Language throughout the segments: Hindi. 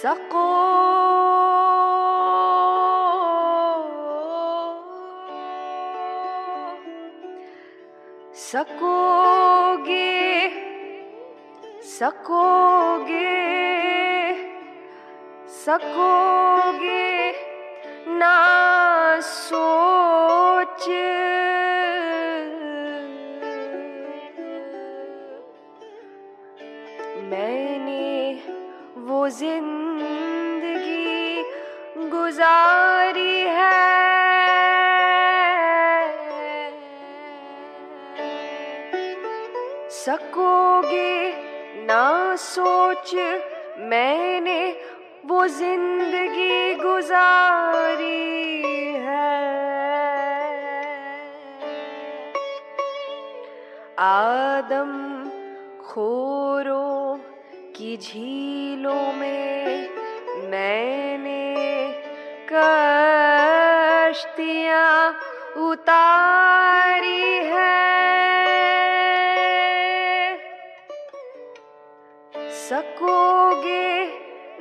सको। सकोगे सकोगे सकोगे ना सोच। मैंने वो ज़िंदगी गुजारी है। सकोगे ना सोच मैंने वो ज़िंदगी गुजारी है। आदम खोरों की झीलों में मैंने कश्तियाँ उतारी है। सकोगे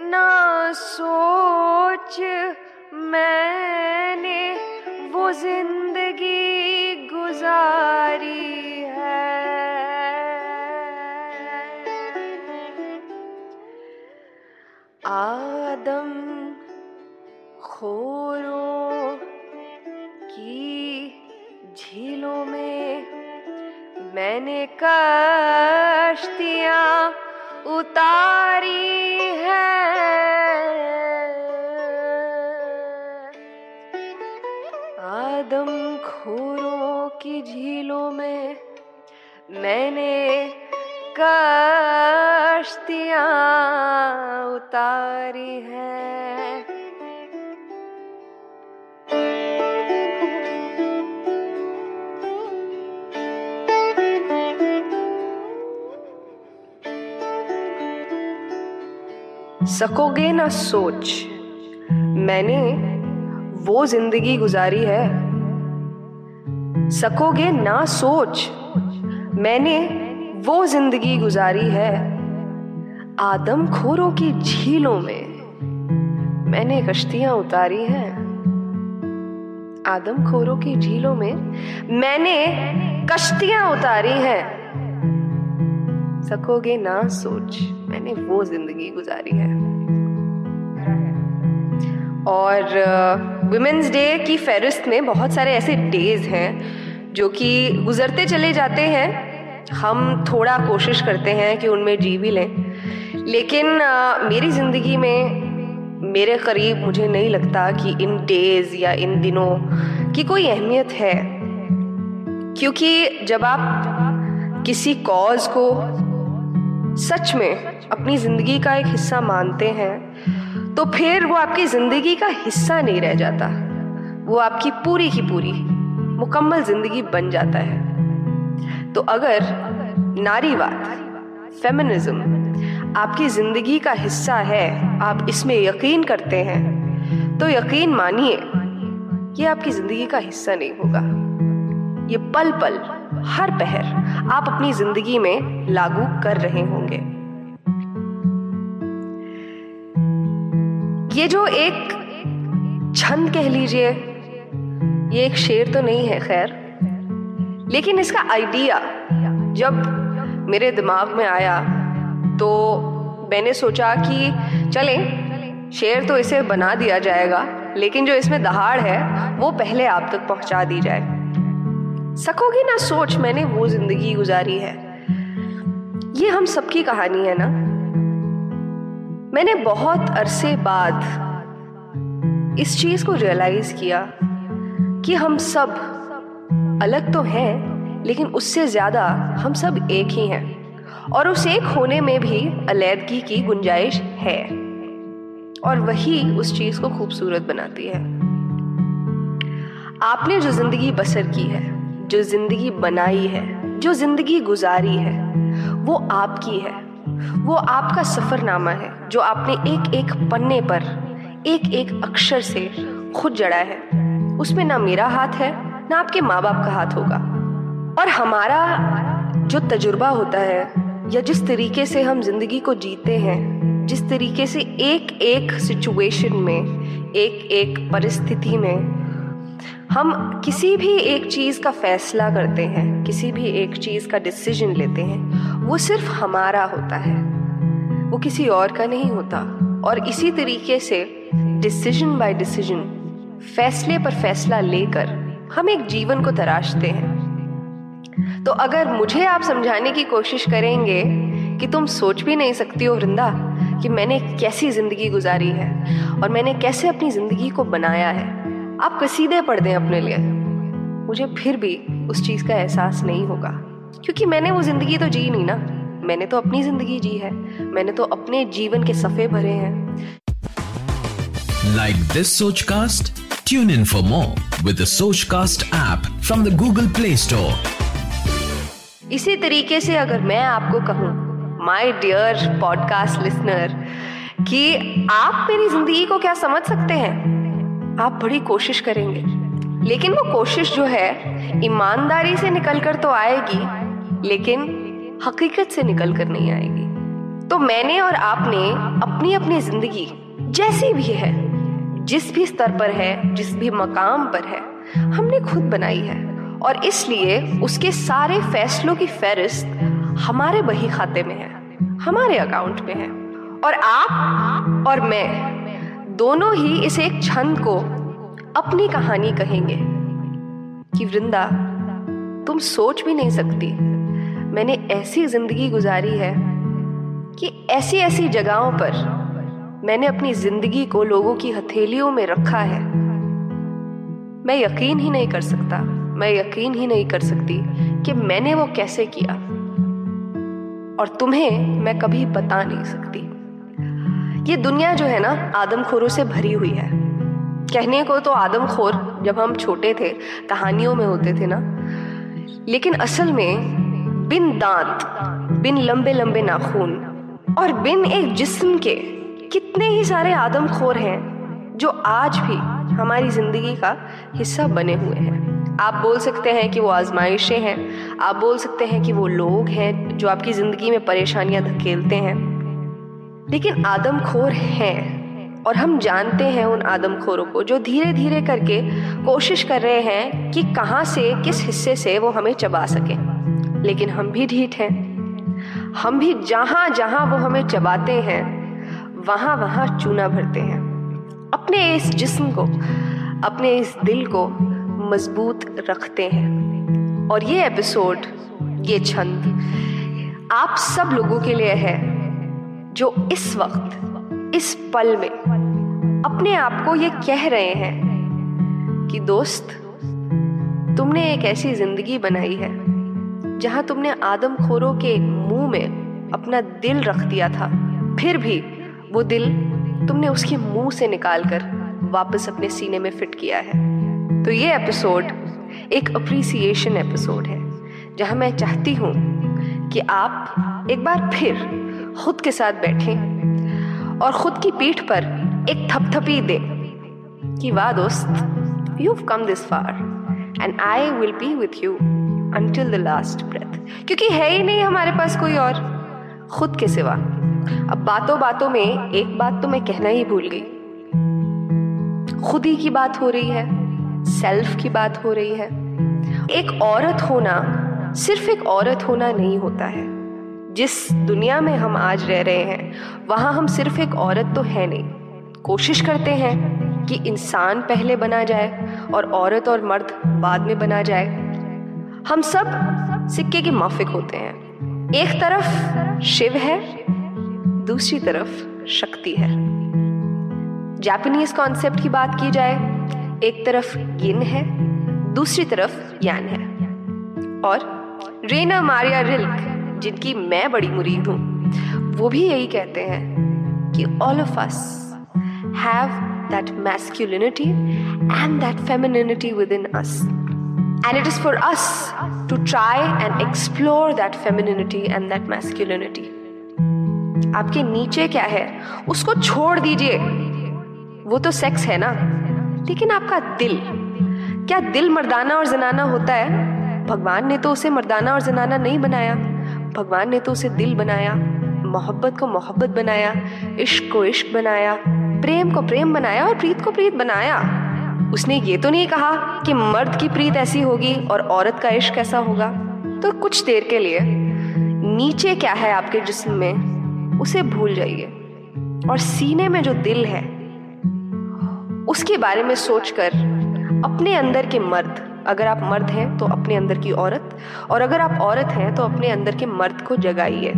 ना सोच मैंने वो ज़िंदगी गुजारी की झीलों में मैंने कश्तियाँ उतारी है। सकोगे ना सोच, मैंने वो ज़िंदगी गुजारी है सकोगे ना सोच। मैंने वो ज़िंदगी गुजारी है आदम खोरों की झीलों में। मैंने कश्तियाँ उतारी हैं आदम खोरों की झीलों में। मैंने कश्तियाँ उतारी हैं। सकोगे ना सोच। मैंने वो ज़िंदगी गुजारी है। और वुमेन्स डे की फहरिस्त में बहुत सारे ऐसे डेज़ हैं जो कि गुजरते चले जाते हैं। हम थोड़ा कोशिश करते हैं कि उनमें जी भी लें। लेकिन मेरी ज़िंदगी में मेरे करीब मुझे नहीं लगता कि इन डेज़ या इन दिनों की कोई अहमियत है। क्योंकि जब आप किसी कॉज को सच में अपनी ज़िंदगी का एक हिस्सा मानते हैं तो फिर वो आपकी ज़िंदगी का हिस्सा नहीं रह जाता। वो आपकी पूरी की पूरी, मुकम्मल ज़िंदगी बन जाता है। तो अगर नारीवाद फेमिनिज्म आपकी ज़िंदगी का हिस्सा है, आप इसमें यकीन करते हैं तो यकीन मानिए, ये आपकी ज़िंदगी का हिस्सा नहीं होगा। ये पल पल हर पहर आप अपनी ज़िंदगी में लागू कर रहे होंगे। ये जो एक छंद कह लीजिए, ये एक शेर तो नहीं है, खैर। लेकिन इसका आइडिया जब मेरे दिमाग में आया तो मैंने सोचा कि चले, शेर तो इसे बना दिया जाएगा, लेकिन जो इसमें दहाड़ है, वो पहले आप तक पहुँचा दी जाए। सकोगी ना सोच मैंने वो ज़िंदगी गुजारी है? ये हम सबकी कहानी है ना? मैंने बहुत अरसे बाद इस चीज़ को रियलाइज़ किया कि हम सब अलग तो हैं, लेकिन उससे ज़्यादा हम सब एक ही हैं। और उस एक होने में भी अलीदगी की गुंजाइश है। और वही उस चीज़ को खूबसूरत बनाती है। आपने जो ज़िंदगी बसर की है, जो ज़िंदगी बनाई है, जो ज़िंदगी गुजारी है, वो आपकी है। वो आपका सफरनामा है। जो आपने एक एक पन्ने पर, एक एक अक्षर से खुद जड़ा है। उसमें ना मेरा हाथ है, ना आपके माँ बाप का हाथ होगा। और हमारा जो तजुर्बा होता है, या जिस तरीके से हम ज़िंदगी को जीते हैं, जिस तरीके से एक एक सिचुएशन में, एक एक परिस्थिति में हम किसी भी एक चीज़ का फैसला करते हैं, किसी भी एक चीज़ का डिसीज़न लेते हैं, वो सिर्फ़ हमारा होता है। वो किसी और का नहीं होता। और इसी तरीके से डिसीज़न बाय डिसीज़न फैसले पर फैसला लेकर हम एक जीवन को तराशते हैं। तो अगर मुझे आप समझाने की कोशिश करेंगे कि तुम सोच भी नहीं सकती हो वृंदा कि मैंने कैसी ज़िंदगी गुजारी है और मैंने कैसे अपनी ज़िंदगी को बनाया है, आप कसीदे पढ़ दें अपने लिए। मुझे फिर भी उस चीज़ का एहसास नहीं होगा, क्योंकि मैंने वो ज़िंदगी तो जी नहीं ना। मैंने तो अपनी ज़िंदगी जी है। मैंने तो अपने जीवन के सफे भरे हैं। Like this Sochcast tune in for more with Sochcast app from the Google Play Store इसी तरीके से अगर मैं आपको कहूँ माई डियर पॉडकास्ट लिसनर कि आप मेरी ज़िंदगी को क्या समझ सकते हैं? आप बड़ी कोशिश करेंगे। लेकिन वो कोशिश जो है ईमानदारी से निकल कर तो आएगी लेकिन हकीकत से निकल कर नहीं आएगी। तो मैंने और आपने अपनी अपनी ज़िंदगी जैसी भी है, जिस भी स्तर पर है, जिस भी मकाम पर है, हमने खुद बनाई है। और इसलिए उसके सारे फैसलों की फहरिस्त हमारे बही खाते में है, हमारे अकाउंट में है। और आप और मैं दोनों ही इस एक छंद को अपनी कहानी कहेंगे कि वृंदा, तुम सोच भी नहीं सकती। मैंने ऐसी ज़िंदगी गुजारी है कि ऐसी ऐसी जगहों पर मैंने अपनी ज़िंदगी को लोगों की हथेलियों में रखा है। मैं यकीन ही नहीं कर सकता, मैं यकीन ही नहीं कर सकती कि मैंने वो कैसे किया। और तुम्हें मैं कभी बता नहीं सकती। ये दुनिया जो है ना, आदमखोरों से भरी हुई है। कहने को तो आदमखोर, जब हम छोटे थे, कहानियों में होते थे ना। लेकिन असल में बिन दांत, बिन लंबे लंबे नाखून और बिन एक जिस्म के कितने ही सारे आदमखोर हैं जो आज भी हमारी ज़िंदगी का हिस्सा बने हुए हैं। आप बोल सकते हैं कि वो आजमाइशें हैं, आप बोल सकते हैं कि वो लोग हैं जो आपकी ज़िंदगी में परेशानियाँ धकेलते हैं। लेकिन आदमखोर हैं और हम जानते हैं उन आदमखोरों को जो धीरे धीरे करके कोशिश कर रहे हैं कि कहाँ से, किस हिस्से से वो हमें चबा सके। लेकिन हम भी ढीठ हैं। हम भी जहाँ जहाँ वो हमें चबाते हैं, वहाँ वहाँ चूना भरते हैं। अपने इस जिस्म को, अपने इस दिल को मज़बूत रखते हैं। और ये एपिसोड, ये छंद आप सब लोगों के लिए है, जो इस वक्त, इस पल में अपने आप को ये कह रहे हैं कि, दोस्त, तुमने एक ऐसी ज़िंदगी बनाई है। जहाँ तुमने आदमखोरों के मुँह में अपना दिल रख दिया था, फिर भी वो दिल तुमने उसके मुँह से निकालकर वापस अपने सीने में फिट किया है। तो ये एपिसोड एक अप्रिसिएशन एपिसोड है, जहाँ मैं चाहती हूँ कि आप एक बार फिर खुद के साथ बैठें और खुद की पीठ पर एक थपथपी दें कि वाह दोस्त you come this far and I will be with you until the last breath क्योंकि है ही नहीं हमारे पास कोई और, खुद के सिवा। अब बातों बातों में एक बात तो मैं कहना ही भूल गई। खुद ही की बात हो रही है सेल्फ की बात हो रही है। एक औरत होना सिर्फ़ एक औरत होना नहीं होता है। जिस दुनिया में हम आज रह रहे हैं, वहाँ हम सिर्फ़ एक औरत तो है नहीं। कोशिश करते हैं कि इंसान पहले बना जाए और औरत और मर्द बाद में बना जाए। हम सब सिक्के के माफिक होते हैं। एक तरफ़ शिव है, दूसरी तरफ़ शक्ति है। जापानीज कॉन्सेप्ट की बात की जाए, एक तरफ़ यिन है, दूसरी तरफ़ यान है। और रेना मारिया रिल्क जिनकी मैं बड़ी मुरीद हूँ, वो भी यही कहते हैं कि all of us have that masculinity and that femininity within us and it is for us to try and explore that femininity and that masculinity आपके नीचे क्या है? उसको छोड़ दीजिए। वो तो सेक्स है ना? लेकिन आपका दिल, क्या दिल मर्दाना और जनाना होता है? भगवान ने तो उसे मर्दाना और जनाना नहीं बनाया। भगवान ने तो उसे दिल बनाया, मोहब्बत को मोहब्बत बनाया, इश्क को इश्क बनाया, प्रेम को प्रेम बनाया और प्रीत को प्रीत बनाया। उसने ये तो नहीं कहा कि मर्द की प्रीत ऐसी होगी और औरत का इश्क कैसा होगा? तो कुछ देर के लिए, नीचे क्या है आपके जिस्म में? उसे भूल जाइए। और सीने में जो दिल है, उसके बारे में सोचकर अपने अंदर के मर्द, अगर आप मर्द हैं तो अपने अंदर की औरत, और अगर आप औरत हैं तो अपने अंदर के मर्द को जगाइए।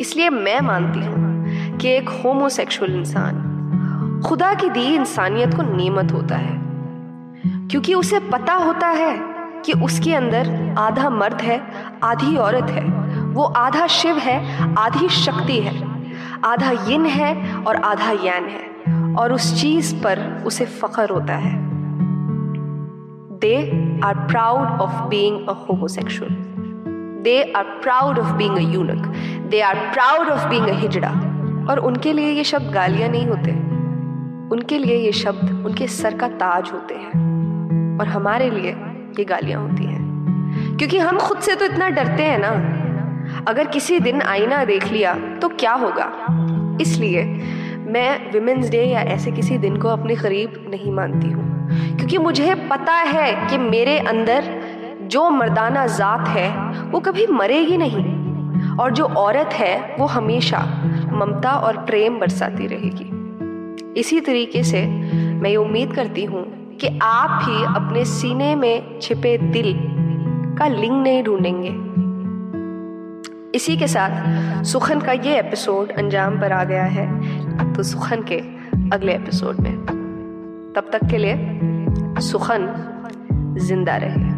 इसलिए मैं मानती हूँ कि एक होमोसेक्सुअल इंसान खुदा की दी इंसानियत को नियमत होता है। क्योंकि उसे पता होता है कि उसके अंदर आधा मर्द है, आधी औरत है। वो आधा शिव है, आधी शक्ति है। आधा यिन है और आधा यान है। और उस चीज़ पर उसे फख्र होता है। They are proud of being homosexual they are proud of being eunuch they are proud of being hijra और उनके लिए ये शब्द गालियाँ नहीं होते। उनके लिए ये शब्द उनके सर का ताज होते हैं और हमारे लिए ये गालियाँ होती हैं। क्योंकि हम खुद से तो इतना डरते हैं ना। अगर किसी दिन आईना देख लिया तो क्या होगा? इसलिए मैं विमेंस डे या ऐसे किसी दिन को अपने करीब नहीं मानती हूँ। क्योंकि मुझे पता है कि मेरे अंदर जो मर्दाना ज़ात है, वो कभी मरेगी नहीं। और जो औरत है, वो हमेशा ममता और प्रेम बरसाती रहेगी। इसी तरीके से मैं ये उम्मीद करती हूँ कि आप भी अपने सीने में छिपे दिल का लिंग नहीं ढूंढेंगे। इसी के साथ सुखन का ये एपिसोड अंजाम पर आ गया है। तो सुखन के अगले एपिसोड में। तब तक के लिए सुखन ज़िंदा रहे।